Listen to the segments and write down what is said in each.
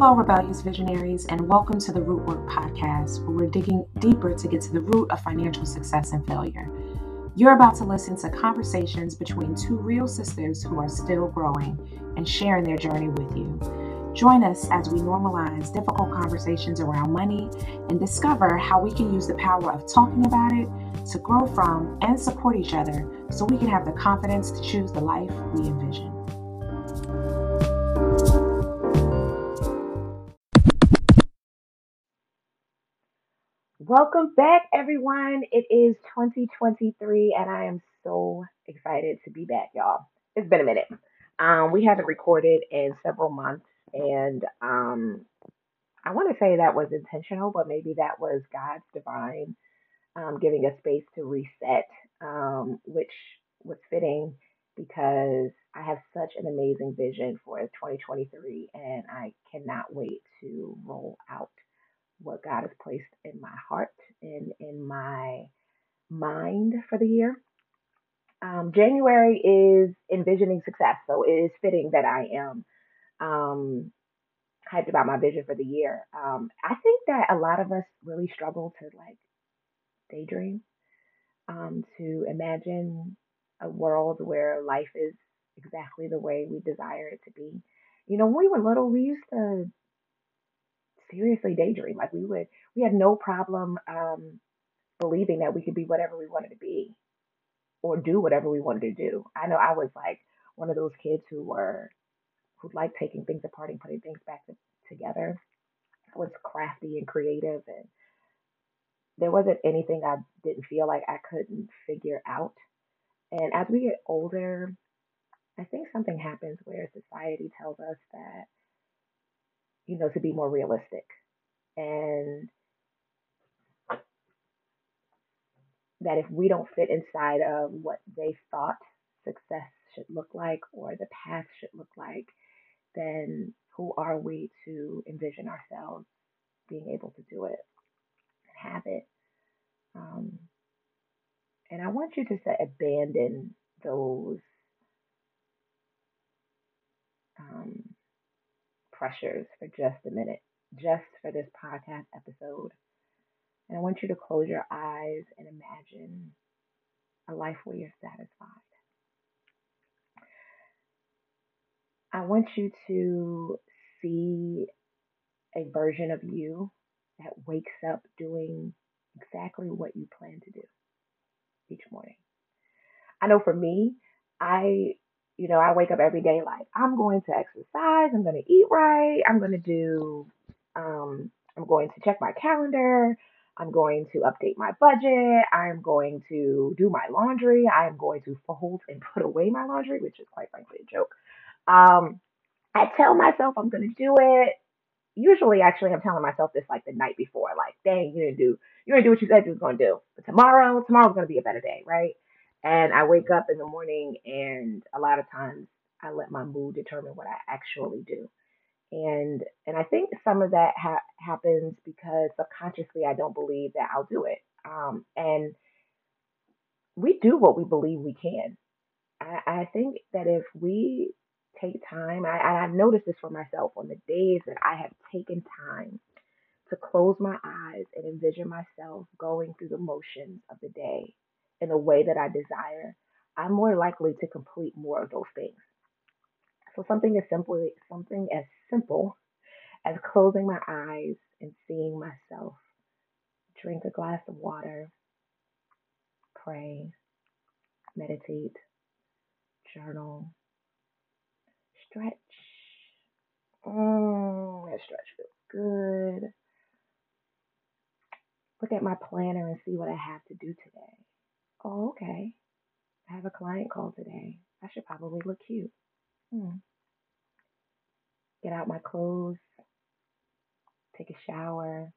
Hello, rebellious visionaries, and welcome to the Root Work Podcast, where we're digging deeper to get to the root of financial success and failure. You're about to listen to conversations between two real sisters who are still growing and sharing their journey with you. Join us as we normalize difficult conversations around money and discover how we can use the power of talking about it to grow from and support each other so we can have the confidence to choose the life we envision. Welcome back, everyone. It is 2023, and I am so excited to be back, y'all. It's been a minute. Um, we haven't recorded in several months, and um, I want to say that was intentional, but maybe that was God's divine um, giving us space to reset, um, which was fitting because I have such an amazing vision for 2023, and I cannot wait to roll out what God has placed in my heart and in my mind for the year. Um, January is envisioning success, so it is fitting that I am um, hyped about my vision for the year. Um, I think that a lot of us really struggle to like daydream, um, to imagine a world where life is exactly the way we desire it to be. You know, when we were little, we used to seriously daydream. Like we would, we had no problem um, believing that we could be whatever we wanted to be or do whatever we wanted to do. I know I was like one of those kids who were who liked taking things apart and putting things back to, together. I was crafty and creative, and there wasn't anything I didn't feel like I couldn't figure out. And as we get older, I think something happens where society tells us that you know, to be more realistic. And that if we don't fit inside of what they thought success should look like or the path should look like, then who are we to envision ourselves being able to do it and have it? Um, and I want you to say, abandon those um, pressures for just a minute, just for this podcast episode. And I want you to close your eyes and imagine a life where you're satisfied. I want you to see a version of you that wakes up doing exactly what you plan to do each morning. I know for me, I you know, I wake up every day like I'm going to exercise, I'm going to eat right, I'm going to do, um, I'm going to check my calendar, I'm going to update my budget, I'm going to do my laundry, I'm going to fold and put away my laundry, which is quite frankly a joke. Um, I tell myself I'm going to do it. Usually, actually, I'm telling myself this like the night before, like, dang, you didn't do, you didn't do what you said you was going to do. But tomorrow, tomorrow's going to be a better day, right? And I wake up in the morning, and a lot of times I let my mood determine what I actually do. And and I think some of that ha- happens because subconsciously I don't believe that I'll do it. Um, and we do what we believe we can. I, I think that if we take time, I, I've noticed this for myself on the days that I have taken time to close my eyes and envision myself going through the motions of the day in the way that I desire, I'm more likely to complete more of those things. So something as simple something as simple as closing my eyes and seeing myself drink a glass of water, pray, meditate, journal, stretch. Mm, that stretch feels good. Look at my planner and see what I have to do today. Oh, okay. I have a client call today. I should probably look cute. Hmm. Get out my clothes, take a shower,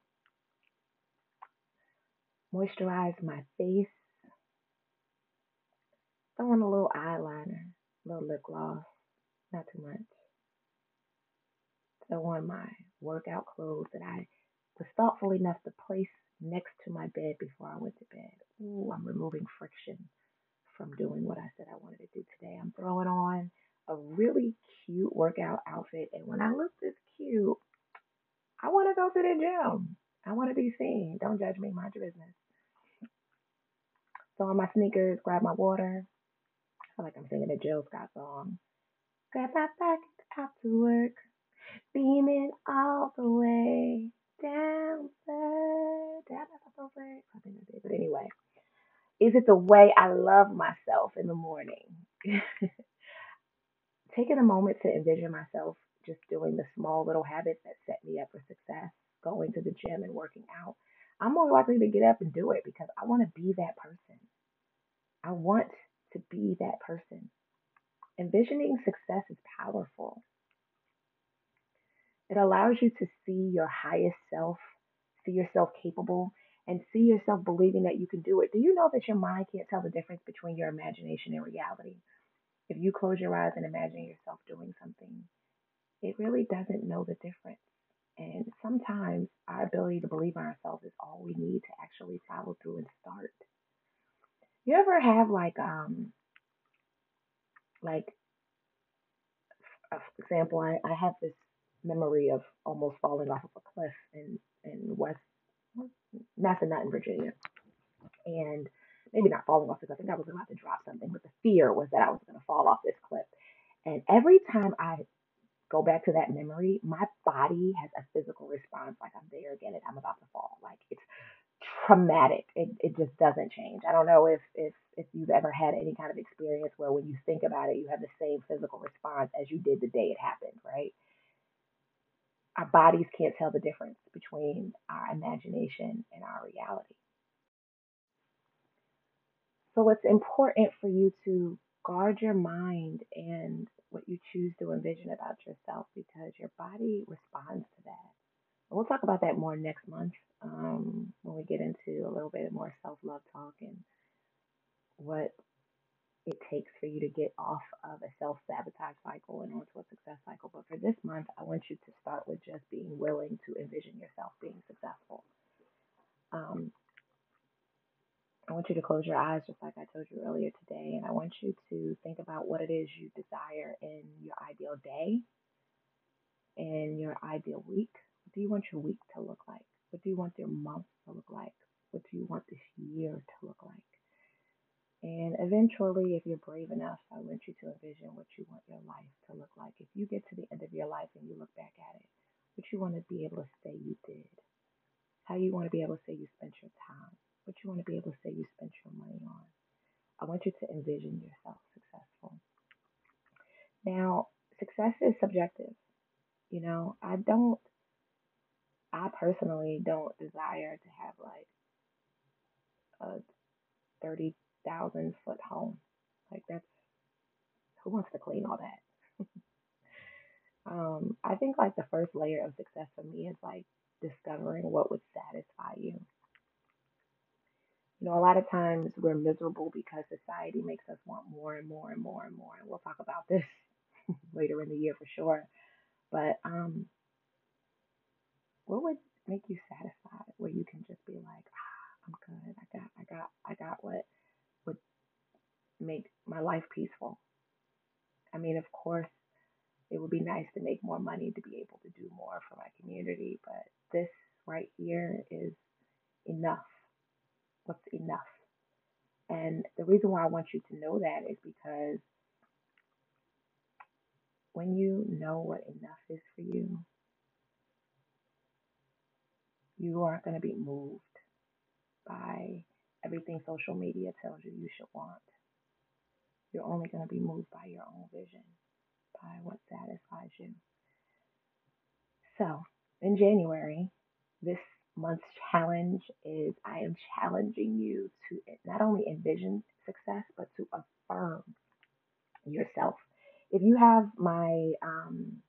moisturize my face, throw on a little eyeliner, a little lip gloss, not too much. Throw on my workout clothes that I was thoughtful enough to place next to my bed before I went to bed. Ooh, I'm removing friction from doing what I said I wanted to do today. I'm throwing on a really cute workout outfit, and when I look this cute, I want to go to the gym. I want to be seen. Don't judge me. Mind your business. So on my sneakers, grab my water. I feel like I'm singing a Jill Scott song. Grab my back out to work. Beaming all the way down there. Those lyrics? I think I did. But anyway, is it the way I love myself in the morning? Taking a moment to envision myself just doing the small little habits that set me up for success, going to the gym and working out. I'm more likely to get up and do it because I want to be that person. I want to be that person. Envisioning success is powerful. It allows you to see your highest self, see yourself capable, and see yourself believing that you can do it. Do you know that your mind can't tell the difference between your imagination and reality? If you close your eyes and imagine yourself doing something, it really doesn't know the difference. And sometimes our ability to believe in ourselves is all we need to actually follow through and start. You ever have like um like for example, I, I have this memory of almost falling off of a cliff in in West Massanutten, Virginia, and maybe not falling off because I think I was about to drop something, but the fear was that I was going to fall off this cliff. And every time I go back to that memory, my body has a physical response like I'm there again and I'm about to fall. Like it's traumatic. It it just doesn't change. I don't know if if if you've ever had any kind of experience where when you think about it, you have the same physical response as you did the day it happened, right? Our bodies can't tell the difference between our imagination and our reality. So it's important for you to guard your mind and what you choose to envision about yourself because your body responds to that. And we'll talk about that more next month um, when we get into a little bit more self love talk and what it takes for you to get off of a self sabotage cycle and onto a success cycle. But for this month, I want you to start with just being willing to envision yourself being successful. Um, I want you to close your eyes, just like I told you earlier today, and I want you to think about what it is you desire in your ideal day, in your ideal week. What do you want your week to look like? What do you want your month to look like? What do you want this year to look like? And eventually, if you're brave enough, I want you to envision what you want your life to look like. If you get to the end of your life and you look back at it, what you want to be able to say you did, how you want to be able to say you spent your time, what you want to be able to say you spent your money on. I want you to envision yourself successful. Now, success is subjective. You know, I don't, I personally don't desire to have like a 30,000 foot home. Like, that's, who wants to clean all that? Um, I think like the first layer of success for me is like discovering what would satisfy you. You know, a lot of times we're miserable because society makes us want more and more and more and more. And we'll talk about this later in the year for sure. But um, what would make you satisfied where you can just be like, ah, I'm good. I got, I got, I got what would make my life peaceful. I mean, of course, it would be nice to make more money to be able to do more for my community, but this right here is enough. What's enough? And the reason why I want you to know that is because when you know what enough is for you, you aren't going to be moved by everything social media tells you you should want. You're only going to be moved by your own vision, by what satisfies you. So, in January, this month's challenge is I am challenging you to not only envision success, but to affirm yourself. If you have my um,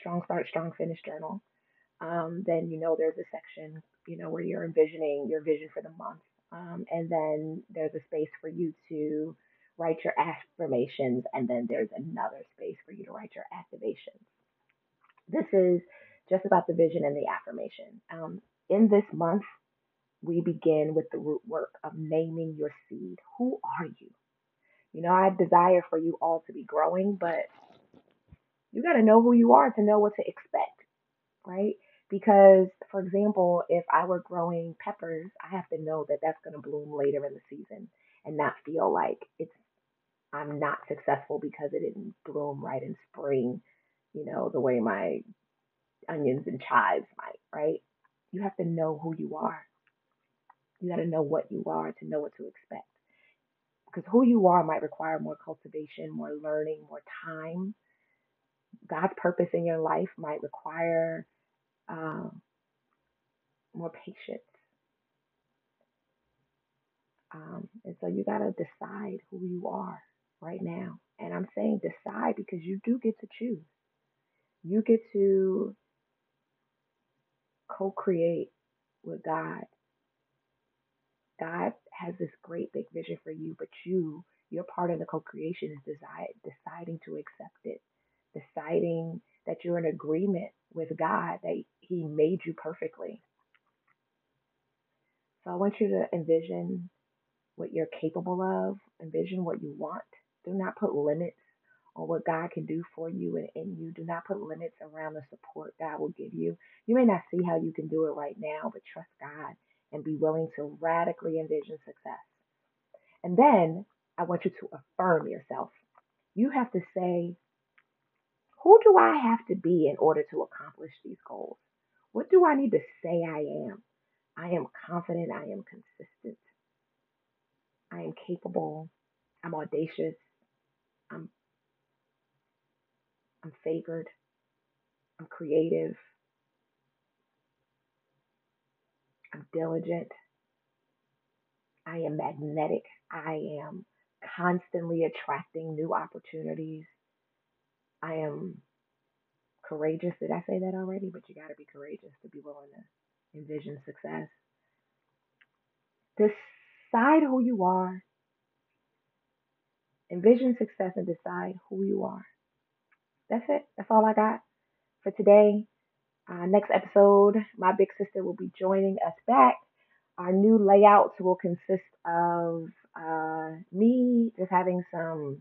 Strong Start, Strong Finish journal, um, then you know there's a section, you know, where you're envisioning your vision for the month. Um, and then there's a space for you to write your affirmations, and then there's another space for you to write your activations. This is just about the vision and the affirmation. Um, in this month, we begin with the root work of naming your seed. Who are you? You know, I desire for you all to be growing, but you got to know who you are to know what to expect, right? Because, for example, if I were growing peppers, I have to know that that's going to bloom later in the season and not feel like it's I'm not successful because it didn't bloom right in spring, you know, the way my onions and chives might, right? You have to know who you are. You got to know what you are to know what to expect. Because who you are might require more cultivation, more learning, more time. God's purpose in your life might require um, more patience. Um, and so you got to decide who you are right now. And I'm saying decide because you do get to choose. You get to co create with God. God has this great big vision for you, but you, your part of the co creation is decide, deciding to accept it, deciding that you're in agreement with God, that He made you perfectly. So I want you to envision what you're capable of, envision what you want. Do not put limits on what God can do for you and in you. Do not put limits around the support God will give you. You may not see how you can do it right now, but trust God and be willing to radically envision success. And then I want you to affirm yourself. You have to say, who do I have to be in order to accomplish these goals? What do I need to say I am? I am confident. I am consistent. I am capable. I'm audacious. I'm, I'm favored. I'm creative. I'm diligent. I am magnetic. I am constantly attracting new opportunities. I am courageous. Did I say that already? But you got to be courageous to be willing to envision success. Decide who you are. Envision success and decide who you are. That's it. That's all I got for today. Uh, next episode, my big sister will be joining us back. Our new layouts will consist of uh, me just having some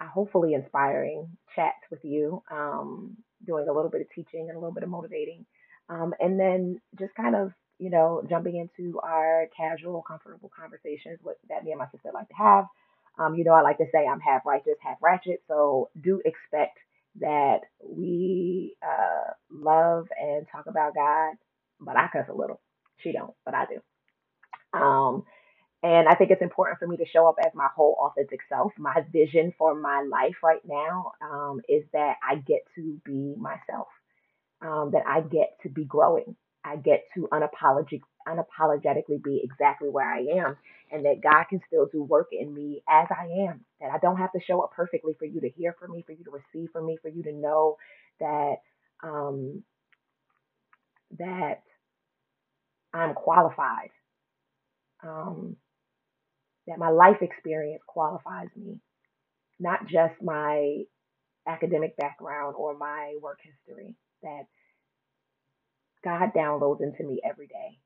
uh, hopefully inspiring chats with you, um, doing a little bit of teaching and a little bit of motivating, um, and then just kind of you know jumping into our casual, comfortable conversations with, that me and my sister like to have. Um, you know, I like to say I'm half righteous, half ratchet, so do expect that we uh, love and talk about God, but I cuss a little. She don't, but I do. Um, and I think it's important for me to show up as my whole authentic self. My vision for my life right now um, is that I get to be myself, um, that I get to be growing. I get to unapologetic, unapologetically be exactly where I am, and that God can still do work in me as I am. That I don't have to show up perfectly for you to hear from me, for you to receive from me, for you to know that um, that I'm qualified. Um, that my life experience qualifies me, not just my academic background or my work history, that God downloads into me every day,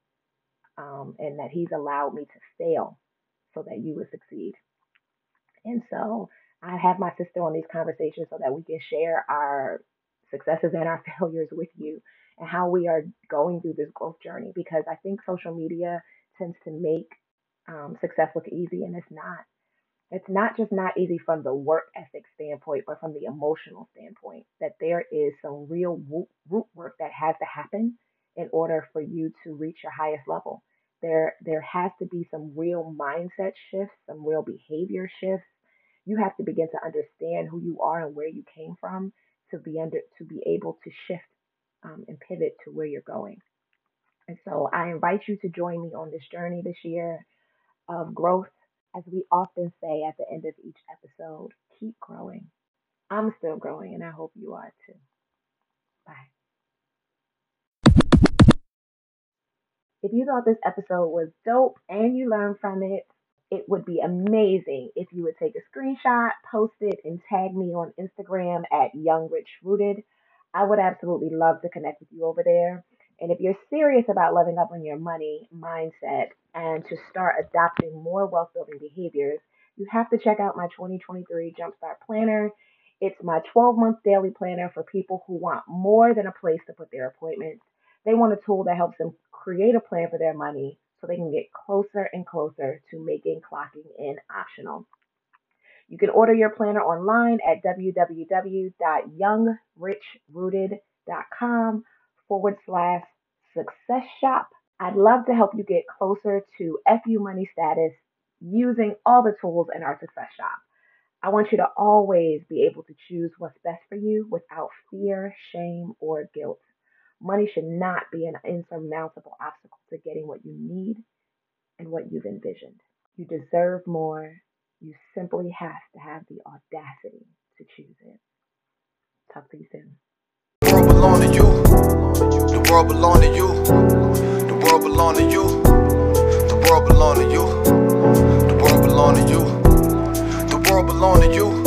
um, and that He's allowed me to fail so that you would succeed. And so I have my sister on these conversations so that we can share our successes and our failures with you and how we are going through this growth journey because I think social media tends to make um, success look easy and it's not. It's not just not easy from the work ethic standpoint, but from the emotional standpoint, that there is some real root, root work that has to happen in order for you to reach your highest level. There, there has to be some real mindset shifts, some real behavior shifts. You have to begin to understand who you are and where you came from to be under to be able to shift um, and pivot to where you're going. And so I invite you to join me on this journey this year of growth. As we often say at the end of each episode, keep growing. I'm still growing, and I hope you are too. Bye. If you thought this episode was dope and you learned from it, it would be amazing if you would take a screenshot, post it, and tag me on Instagram at YoungRichRooted. I would absolutely love to connect with you over there. And if you're serious about leveling up on your money mindset and to start adopting more wealth building behaviors, you have to check out my 2023 Jumpstart Planner. It's my 12 month daily planner for people who want more than a place to put their appointments. They want a tool that helps them create a plan for their money so they can get closer and closer to making clocking in optional. You can order your planner online at www.youngrichrooted.com forward slash success shop. I'd love to help you get closer to FU money status using all the tools in our success shop. I want you to always be able to choose what's best for you without fear, shame, or guilt. Money should not be an insurmountable obstacle to getting what you need and what you've envisioned. You deserve more. You simply have to have the audacity to choose it. Talk to you soon. The world belongs to you. The world belongs to you. The world belongs to you. The world belongs to you. The world belongs to you. The world belong to you.